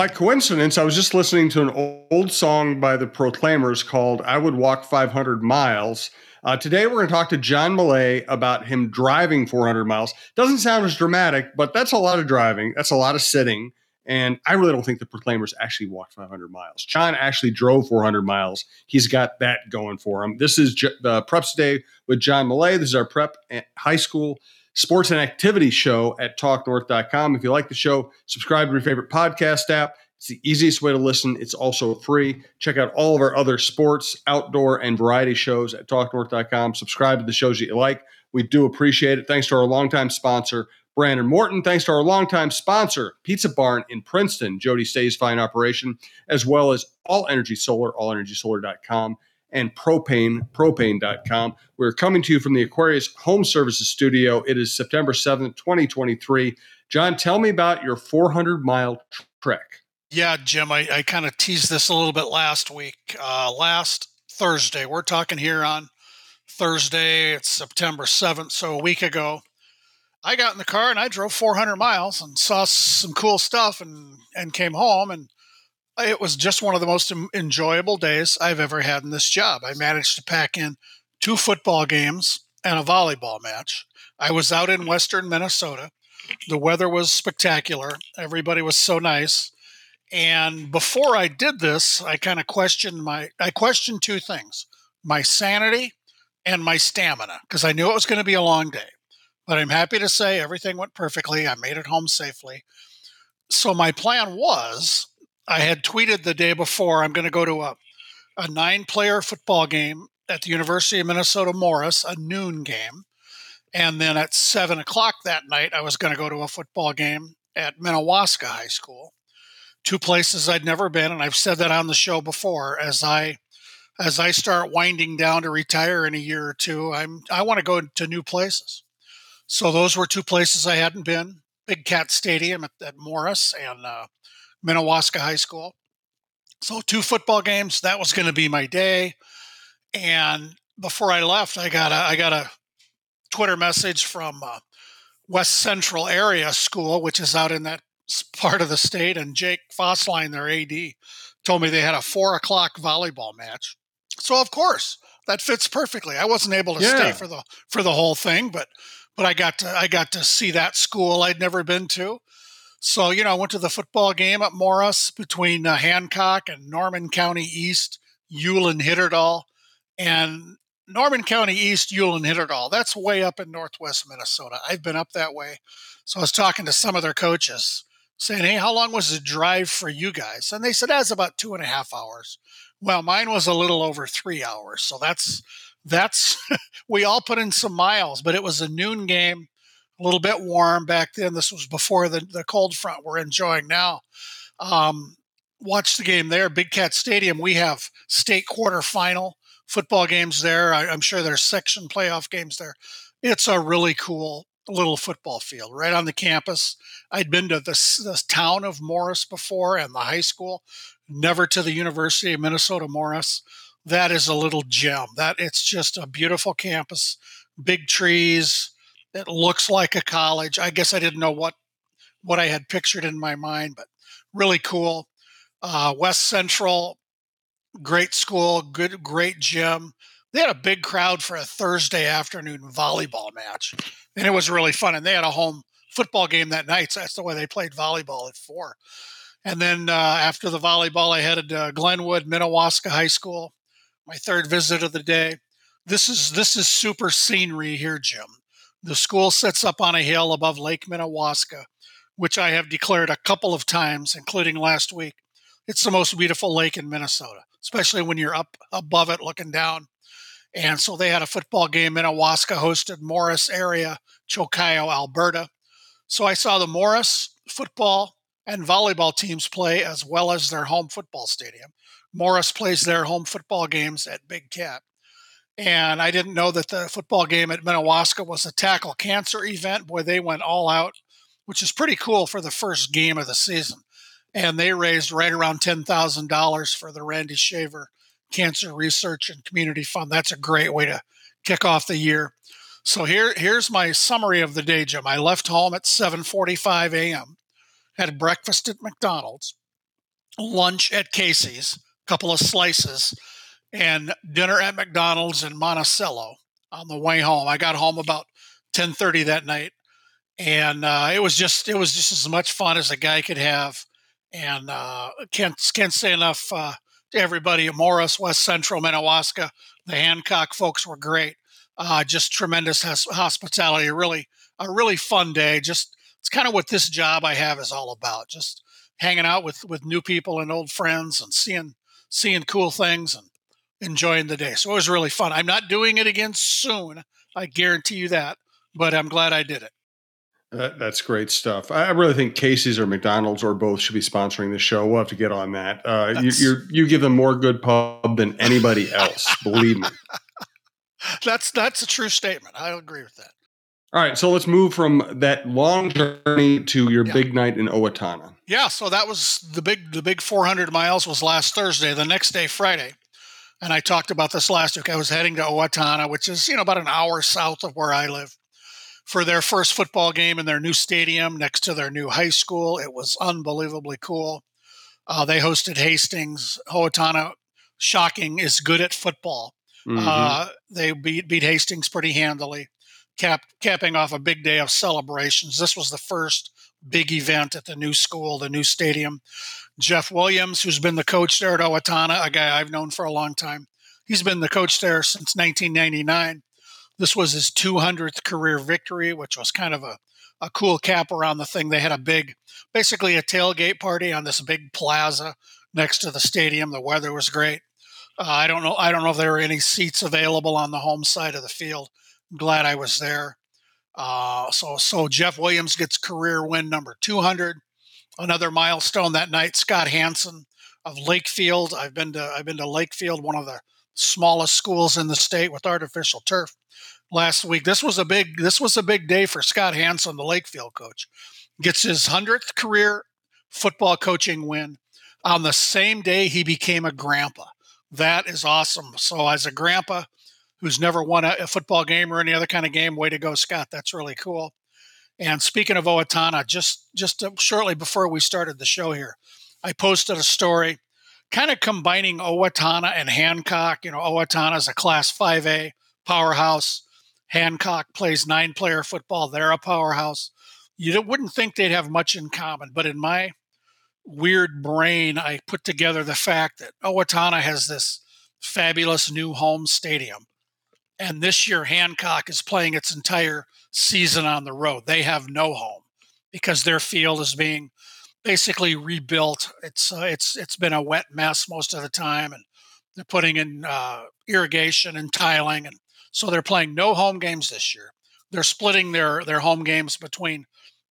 by coincidence, I was just listening to an old song by the Proclaimers called I Would Walk 500 Miles. Uh, today, we're going to talk to John Millea about him driving 400 miles. Doesn't sound as dramatic, but that's a lot of driving. That's a lot of sitting. And I really don't think the Proclaimers actually walked 500 miles. John actually drove 400 miles. He's got that going for him. This is the Preps Day with John Millea. This is our prep high school sports and activity show at talknorth.com. If you like the show, subscribe to your favorite podcast app. It's the easiest way to listen. It's also free. Check out all of our other sports, outdoor, and variety shows at talknorth.com. Subscribe to the shows that you like. We do appreciate it. Thanks to our longtime sponsor, Brandon Morton. Thanks to our longtime sponsor, Pizza Barn in Princeton, Jody Stay's Fine Operation, as well as All Energy Solar, allenergysolar.com and propane, propane.com. We're coming to you from the Aquarius Home Services Studio. It is September 7th, 2023. John, tell me about your 400 mile trek. Yeah, Jim, I, I kind of teased this a little bit last week. Uh, last Thursday, we're talking here on Thursday, it's September 7th, so a week ago. I got in the car and I drove 400 miles and saw some cool stuff and, and came home and it was just one of the most enjoyable days I've ever had in this job. I managed to pack in two football games and a volleyball match. I was out in western Minnesota. The weather was spectacular. Everybody was so nice. And before I did this, I kind of questioned my I questioned two things. My sanity and my stamina because I knew it was going to be a long day. But I'm happy to say everything went perfectly. I made it home safely. So my plan was I had tweeted the day before I'm going to go to a, a nine player football game at the University of Minnesota Morris, a noon game. And then at seven o'clock that night, I was going to go to a football game at Minnewaska High School, two places I'd never been. And I've said that on the show before. As I as I start winding down to retire in a year or two, I'm I want to go to new places. So those were two places I hadn't been: Big Cat Stadium at, at Morris and uh, Minnewaska High School. So two football games. That was going to be my day. And before I left, I got a I got a Twitter message from uh, West Central Area School, which is out in that part of the state, and Jake Fossline, their AD, told me they had a four o'clock volleyball match. So of course that fits perfectly. I wasn't able to yeah. stay for the for the whole thing, but but I got to I got to see that school I'd never been to. So, you know, I went to the football game at Morris between uh, Hancock and Norman County East, Ulen Hitterdal. And Norman County East, Ulen Hitterdal, that's way up in northwest Minnesota. I've been up that way. So I was talking to some of their coaches saying, Hey, how long was the drive for you guys? And they said, That's about two and a half hours. Well, mine was a little over three hours. So that's, that's, we all put in some miles, but it was a noon game a little bit warm back then. This was before the, the cold front we're enjoying now. Um, watch the game there, Big Cat Stadium. We have state quarterfinal football games there. I, am sure there's section playoff games there. It's a really cool little football field right on the campus. I'd been to this, this town of Morris before and the high school, never to the University of Minnesota Morris. That is a little gem. That it's just a beautiful campus, big trees, it looks like a college. I guess I didn't know what what I had pictured in my mind, but really cool. Uh, West Central, great school, good, great gym. They had a big crowd for a Thursday afternoon volleyball match, and it was really fun. And they had a home football game that night, so that's the way they played volleyball at four. And then uh, after the volleyball, I headed to Glenwood, Minnewaska High School. My third visit of the day. This is this is super scenery here, Jim. The school sits up on a hill above Lake Minnewaska, which I have declared a couple of times, including last week. It's the most beautiful lake in Minnesota, especially when you're up above it looking down. And so they had a football game. Minnewaska hosted Morris area, Chokio, Alberta. So I saw the Morris football and volleyball teams play as well as their home football stadium. Morris plays their home football games at Big Cat. And I didn't know that the football game at Minnewaska was a tackle cancer event. Boy, they went all out, which is pretty cool for the first game of the season. And they raised right around $10,000 for the Randy Shaver Cancer Research and Community Fund. That's a great way to kick off the year. So here, here's my summary of the day, Jim. I left home at 7:45 a.m. Had breakfast at McDonald's. lunch at Casey's, a couple of slices, and dinner at McDonald's in Monticello on the way home. I got home about 10:30 that night, and uh, it was just it was just as much fun as a guy could have. And uh, can't can't say enough uh, to everybody at Morris, West Central, Minnewaska. The Hancock folks were great. Uh, just tremendous hospitality. Really a really fun day. Just it's kind of what this job I have is all about. Just hanging out with with new people and old friends and seeing seeing cool things and enjoying the day. So it was really fun. I'm not doing it again soon. I guarantee you that, but I'm glad I did it. That, that's great stuff. I really think Casey's or McDonald's or both should be sponsoring the show. We'll have to get on that. Uh, you, you give them more good pub than anybody else. believe me. That's that's a true statement. I agree with that. All right, so let's move from that long journey to your yeah. big night in Owatonna. Yeah, so that was the big the big 400 miles was last Thursday. The next day, Friday, and I talked about this last week. I was heading to Owatonna, which is you know about an hour south of where I live, for their first football game in their new stadium next to their new high school. It was unbelievably cool. Uh, they hosted Hastings. Owatonna, shocking, is good at football. Mm-hmm. Uh, they beat beat Hastings pretty handily cap, capping off a big day of celebrations. This was the first big event at the new school, the new stadium. Jeff Williams, who's been the coach there at Owatonna, a guy I've known for a long time, he's been the coach there since 1999. This was his 200th career victory, which was kind of a, a cool cap around the thing. They had a big, basically a tailgate party on this big plaza next to the stadium. The weather was great. Uh, I don't know. I don't know if there were any seats available on the home side of the field glad I was there. Uh, so so Jeff Williams gets career win number 200. Another milestone that night. Scott Hanson of Lakefield. I've been to I've been to Lakefield, one of the smallest schools in the state with artificial turf. Last week, this was a big this was a big day for Scott Hanson, the Lakefield coach. Gets his hundredth career football coaching win on the same day he became a grandpa. That is awesome. So as a grandpa, who's never won a, a, football game or any other kind of game. Way to go, Scott! That's really cool. And speaking of Owatonna, just just uh, shortly before we started the show here, I posted a story, kind of combining Owatonna and Hancock. You know, Owatonna is a Class 5A powerhouse. Hancock plays nine-player football. They're a powerhouse. You wouldn't think they'd have much in common, but in my weird brain, I put together the fact that Owatonna has this fabulous new home stadium and this year, Hancock is playing its entire season on the road. They have no home because their field is being basically rebuilt. It's uh, it's it's been a wet mess most of the time, and they're putting in uh, irrigation and tiling, and so they're playing no home games this year. They're splitting their their home games between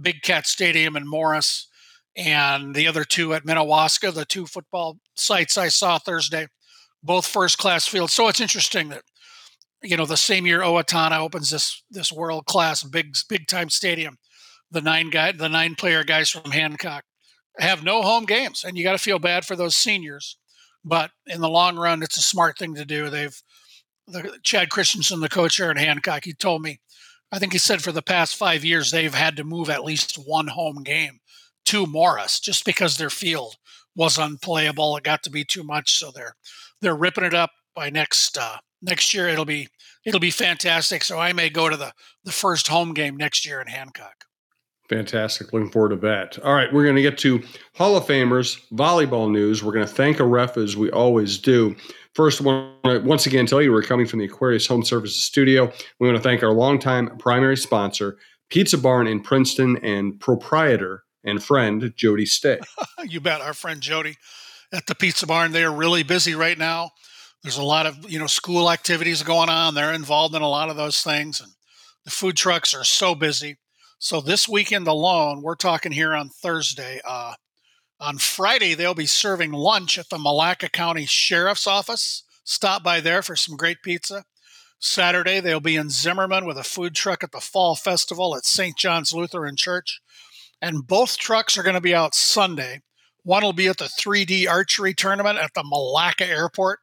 Big Cat Stadium and Morris, and the other two at Minnewaska. The two football sites I saw Thursday, both first class fields. So it's interesting that you know, the same year Owatonna opens this this world class big big time stadium, the nine guy the nine player guys from Hancock have no home games, and you got to feel bad for those seniors. But in the long run, it's a smart thing to do. They've the, Chad Christensen, the coach here in Hancock, he told me, I think he said for the past five years they've had to move at least one home game to Morris just because their field was unplayable. It got to be too much, so they're they're ripping it up by next uh, next year it'll be it'll be fantastic. So I may go to the the first home game next year in Hancock. Fantastic. Looking forward to that. All right, we're going to get to Hall of Famers volleyball news. We're going to thank a ref as we always do. First, I want to once again tell you we're coming from the Aquarius Home Services Studio. We want to thank our longtime primary sponsor, Pizza Barn in Princeton, and proprietor and friend Jody Stay. you bet, our friend Jody at the Pizza Barn. They are really busy right now there's a lot of you know school activities going on. They're involved in a lot of those things and the food trucks are so busy. So this weekend alone we're talking here on thursday uh, on friday they'll be serving lunch at the Milaca county sheriff's office. Stop by there for some great pizza. Saturday they'll be in zimmerman with a food truck at the fall festival at st john's lutheran church. And both trucks are going to be out sunday. One will be at the 3d archery tournament at the Milaca airport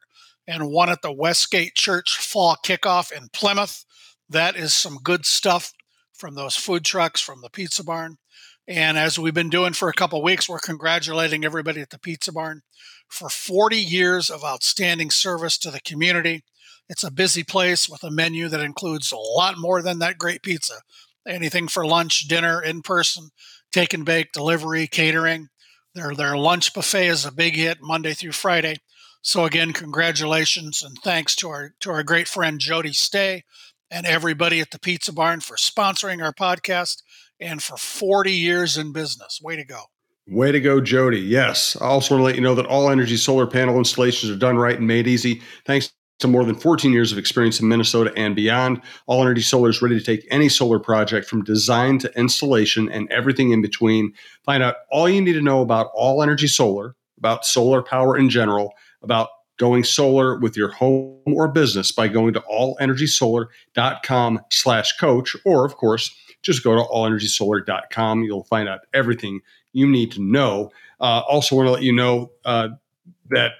and one at the Westgate Church Fall Kickoff in Plymouth. That is some good stuff from those food trucks from the Pizza Barn. And as we've been doing for a couple weeks, we're congratulating everybody at the Pizza Barn for 40 years of outstanding service to the community. It's a busy place with a menu that includes a lot more than that great pizza. Anything for lunch, dinner, in person, take and bake, delivery, catering. Their, their lunch buffet is a big hit Monday through Friday. So again, congratulations and thanks to our to our great friend Jody Stay and everybody at the Pizza Barn for sponsoring our podcast and for 40 years in business. Way to go. Way to go, Jody. Yes. I also want to let you know that all energy solar panel installations are done right and made easy. Thanks to more than 14 years of experience in Minnesota and beyond. All Energy Solar is ready to take any solar project from design to installation and everything in between. Find out all you need to know about All Energy Solar, about solar power in general, about going solar with your home or business by going to allenergysolar.com slash coach or of course just go to allenergysolar.com you'll find out everything you need to know uh, also want to let you know uh, that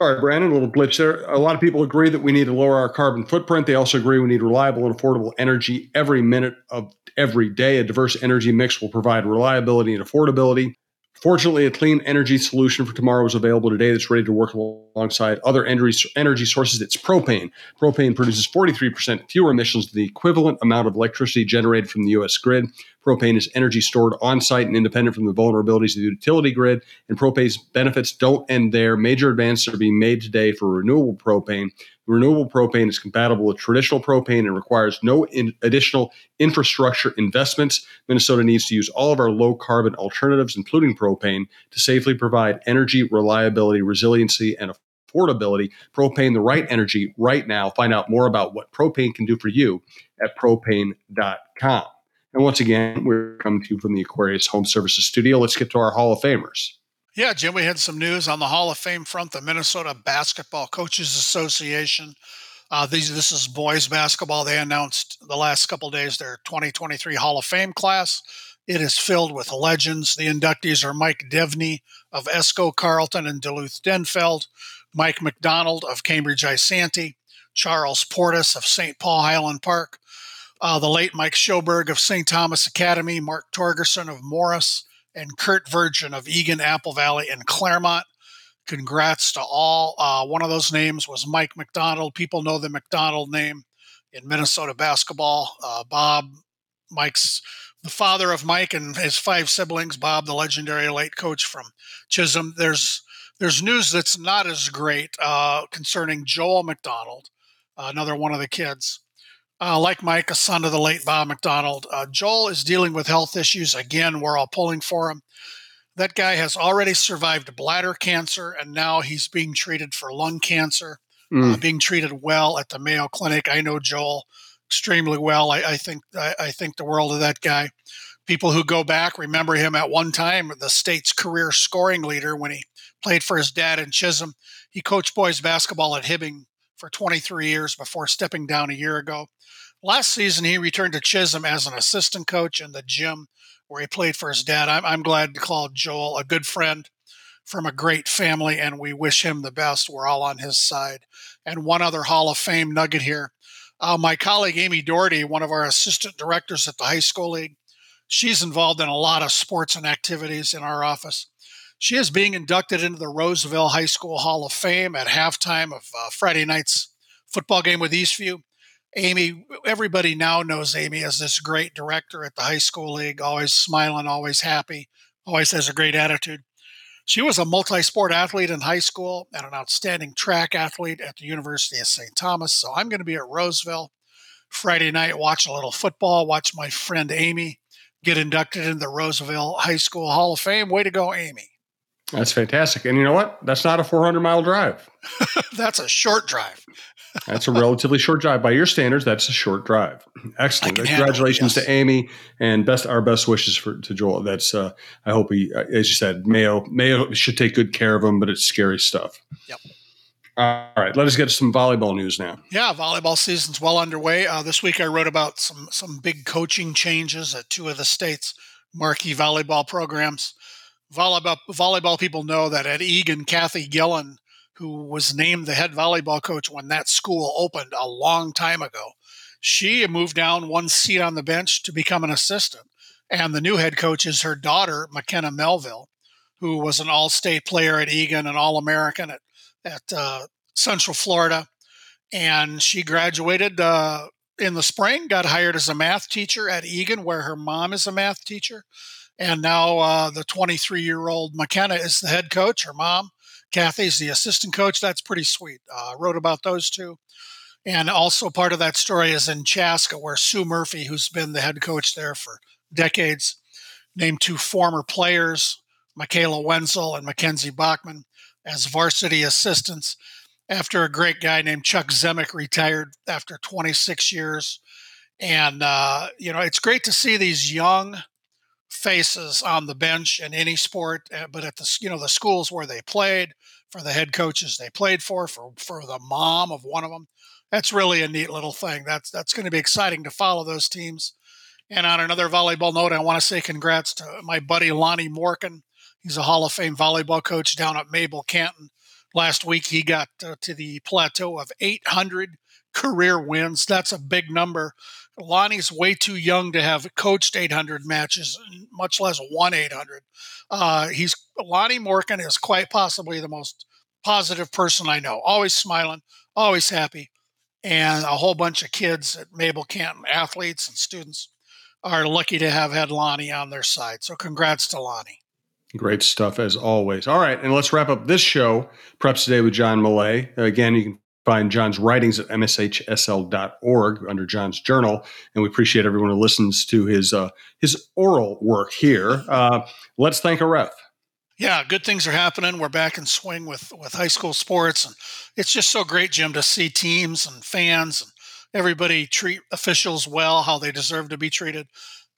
Sorry, Brandon, a little glitch there. A lot of people agree that we need to lower our carbon footprint. They also agree we need reliable and affordable energy every minute of every day. A diverse energy mix will provide reliability and affordability. Fortunately, a clean energy solution for tomorrow is available today that's ready to work alongside other energy, sources. It's propane. Propane produces 43% fewer emissions than the equivalent amount of electricity generated from the U.S. grid. Propane is energy stored on site and independent from the vulnerabilities of the utility grid. And propane's benefits don't end there. Major advances are being made today for renewable propane renewable propane is compatible with traditional propane and requires no in additional infrastructure investments. Minnesota needs to use all of our low carbon alternatives, including propane, to safely provide energy, reliability, resiliency, and affordability. Propane, the right energy right now. Find out more about what propane can do for you at propane.com. And once again, we're coming to you from the Aquarius Home Services Studio. Let's get to our Hall of Famers. Yeah, Jim, we had some news on the Hall of Fame front. The Minnesota Basketball Coaches Association. Uh, these, this is boys basketball. They announced the last couple days their 2023 Hall of Fame class. It is filled with legends. The inductees are Mike Devney of Esko Carlton and Duluth Denfeld, Mike McDonald of Cambridge Isanti, Charles Portis of St. Paul Highland Park, uh, the late Mike Schoberg of St. Thomas Academy, Mark Torgerson of Morris, and Kurt Virgin of Eagan, Apple Valley, and Claremont. Congrats to all. Uh, one of those names was Mike McDonald. People know the McDonald name in Minnesota basketball. Uh, Bob, Mike's the father of Mike and his five siblings. Bob, the legendary late coach from Chisholm. There's there's news that's not as great uh, concerning Joel McDonald, another one of the kids. Uh, like Mike, a son of the late Bob McDonald, uh, Joel is dealing with health issues. Again, we're all pulling for him. That guy has already survived bladder cancer, and now he's being treated for lung cancer, mm. uh, being treated well at the Mayo Clinic. I know Joel extremely well. I, I think I, I, think the world of that guy. People who go back remember him at one time the state's career scoring leader when he played for his dad in Chisholm. He coached boys basketball at Hibbing for 23 years before stepping down a year ago. Last season, he returned to Chisholm as an assistant coach in the gym where he played for his dad. I'm, I'm glad to call Joel a good friend from a great family, and we wish him the best. We're all on his side. And one other Hall of Fame nugget here. Uh, my colleague Amy Doherty, one of our assistant directors at the high school league, she's involved in a lot of sports and activities in our office. She is being inducted into the Roseville High School Hall of Fame at halftime of uh, Friday night's football game with Eastview. Amy, everybody now knows Amy as this great director at the high school league, always smiling, always happy, always has a great attitude. She was a multi sport athlete in high school and an outstanding track athlete at the University of St. Thomas. So I'm going to be at Roseville Friday night, watch a little football, watch my friend Amy get inducted into the Roseville High School Hall of Fame. Way to go, Amy. That's fantastic. And you know what? That's not a 400 mile drive. That's a short drive that's a relatively short drive by your standards. That's a short drive. Excellent. Congratulations yes. to Amy and best our best wishes for to Joel. That's uh, I hope he, uh, as you said, Mayo Mayo should take good care of him, but it's scary stuff. Yep. All right, let us get some volleyball news now. Yeah, volleyball season's well underway. Uh, this week I wrote about some some big coaching changes at two of the state's marquee volleyball programs. Volleyball volleyball people know that at Eagan, Kathy Gillen who was named the head volleyball coach when that school opened a long time ago. She moved down one seat on the bench to become an assistant. And the new head coach is her daughter, McKenna Melville, who was an all state player at Eagan, an All American at, at uh, Central Florida. And she graduated uh, in the spring, got hired as a math teacher at Eagan, where her mom is a math teacher. And now uh, the 23 year old McKenna is the head coach. Her mom, Kathy's the assistant coach. That's pretty sweet. Uh, wrote about those two. And also part of that story is in Chaska, where Sue Murphy, who's been the head coach there for decades, named two former players, Michaela Wenzel and Mackenzie Bachman, as varsity assistants after a great guy named Chuck Zemek retired after 26 years. And, uh, you know, it's great to see these young faces on the bench in any sport, uh, but at the, you know, the schools where they played, for the head coaches they played for, for, for the mom of one of them. That's really a neat little thing. That's, that's going to be exciting to follow those teams. And on another volleyball note, I want to say congrats to my buddy Lonnie Morgan. He's a Hall of Fame volleyball coach down at Mabel Canton Last week, he got uh, to the plateau of 800 career wins. That's a big number. Lonnie's way too young to have coached 800 matches, much less won 800. Uh, he's Lonnie Morgan is quite possibly the most positive person I know. Always smiling, always happy, and a whole bunch of kids at Mabel Canton, athletes and students, are lucky to have had Lonnie on their side. So, congrats to Lonnie. Great stuff as always. All right, and let's wrap up this show, Preps Today with John Millea. Again, you can find John's writings at mshsl.org under John's Journal, and we appreciate everyone who listens to his uh, his oral work here. Uh, let's thank a ref. Yeah, good things are happening. We're back in swing with with high school sports, and it's just so great, Jim, to see teams and fans and everybody treat officials well, how they deserve to be treated.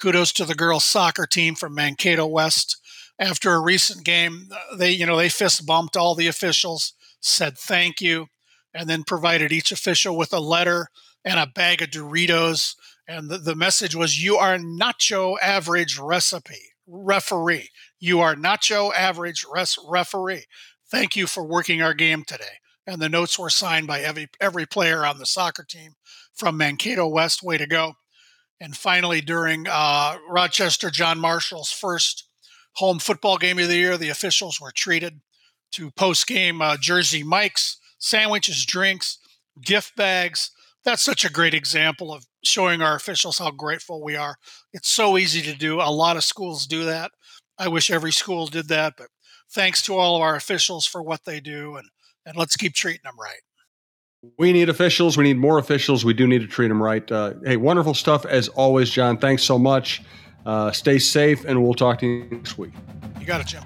Kudos to the girls' soccer team from Mankato West after a recent game, they you know they fist bumped all the officials, said thank you, and then provided each official with a letter and a bag of Doritos. And the, the message was, "You are nacho average recipe referee. You are nacho average res- referee. Thank you for working our game today." And the notes were signed by every every player on the soccer team from Mankato West. Way to go! And finally, during uh, Rochester John Marshall's first home football game of the year, the officials were treated to post game uh, Jersey Mike's, sandwiches, drinks, gift bags. That's such a great example of showing our officials how grateful we are. It's so easy to do. A lot of schools do that. I wish every school did that, but thanks to all of our officials for what they do, and, and let's keep treating them right. We need officials. We need more officials. We do need to treat them right. Uh, hey, wonderful stuff as always, John. Thanks so much. Uh, stay safe, and we'll talk to you next week. You got it, Jim.